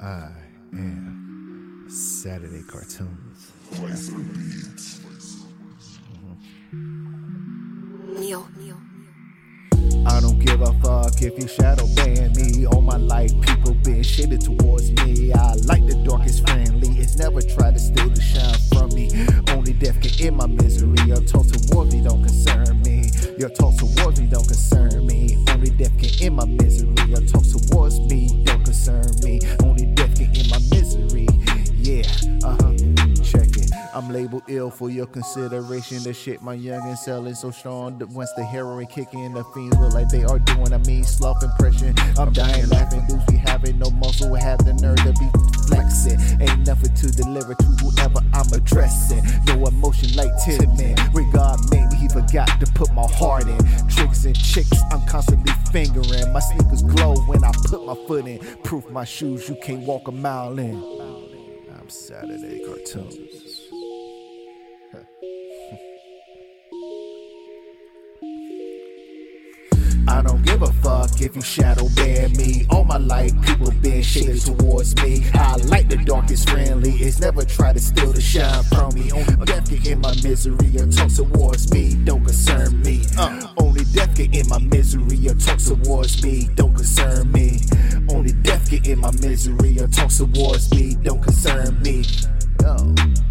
I am Saturday Cartoons. Neo, Neo. I don't give a fuck if you shadow ban me. All my life, people been shaded towards me. I like the darkest friendly. It's never tried to steal the shine from me. Only death can end my misery. Your talk towards me don't concern me. Your talk towards me don't concern I'm labeled ill for your consideration. The shit my youngin' selling so strong that once the heroin kick in, the fiends look like they are doing a mean slough impression. I'm dying laughing, dudes be having no muscle, have the nerve to be flexing. Ain't nothing to deliver to whoever I'm addressing. No emotion like Tin Man. Regard maybe he forgot to put my heart in. Tricks and chicks, I'm constantly fingering. My sneakers glow when I put my foot in. Proof my shoes, you can't walk a mile in. I'm Saturday Cartoons. I don't give a fuck if you shadow ban me. All my life, people been shaded towards me. I like the darkest friendly. It's never try to steal the shine from me. Only death can in my misery and talk towards me. Don't concern me. Uh, only death can in my misery or talk towards me. Don't concern me. Only death can in my misery or talk towards me. Don't concern me. Yo.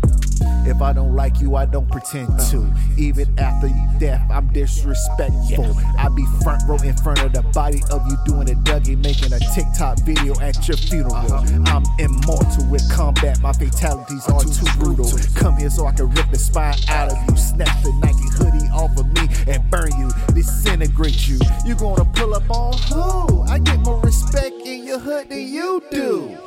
If I don't like you, I don't pretend to. Even after death, I'm disrespectful. I be front row in front of the body of you doing a Dougie, making a TikTok video at your funeral. Uh-huh. I'm immortal with combat, my fatalities are too brutal. Come here so I can rip the spine out of you, snatch the Nike hoodie off of me, and burn you, disintegrate you. You gonna pull up on who? I get more respect in your hood than you do.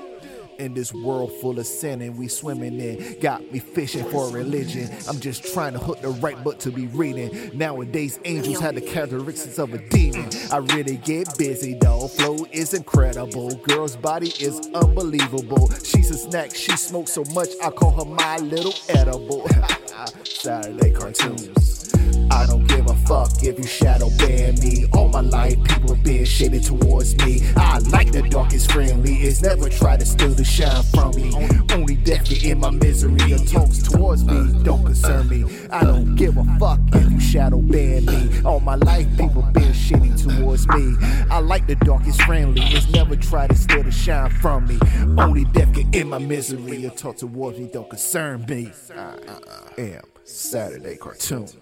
In this world full of sin and we swimming in, got me fishing for religion. I'm just trying to hook the right book to be reading. Nowadays, angels have the characteristics of a demon. I really get busy though. Flow is incredible. Girl's body is unbelievable. She's a snack. She smokes so much I call her my little edible. Saturday cartoons. Fuck if you shadow ban me. All my life, people have been shaded towards me. I like the darkest friendly. It's never try to steal the shine from me. Only death in my misery. Your talks towards me don't concern me. I don't give a fuck if you shadow ban me. All my life, people been shitty towards me. I like the darkest friendly. It's never try to steal the shine from me. Only death can in my misery. Your talk towards me don't concern me. Uh, uh, uh. I am Saturday cartoons.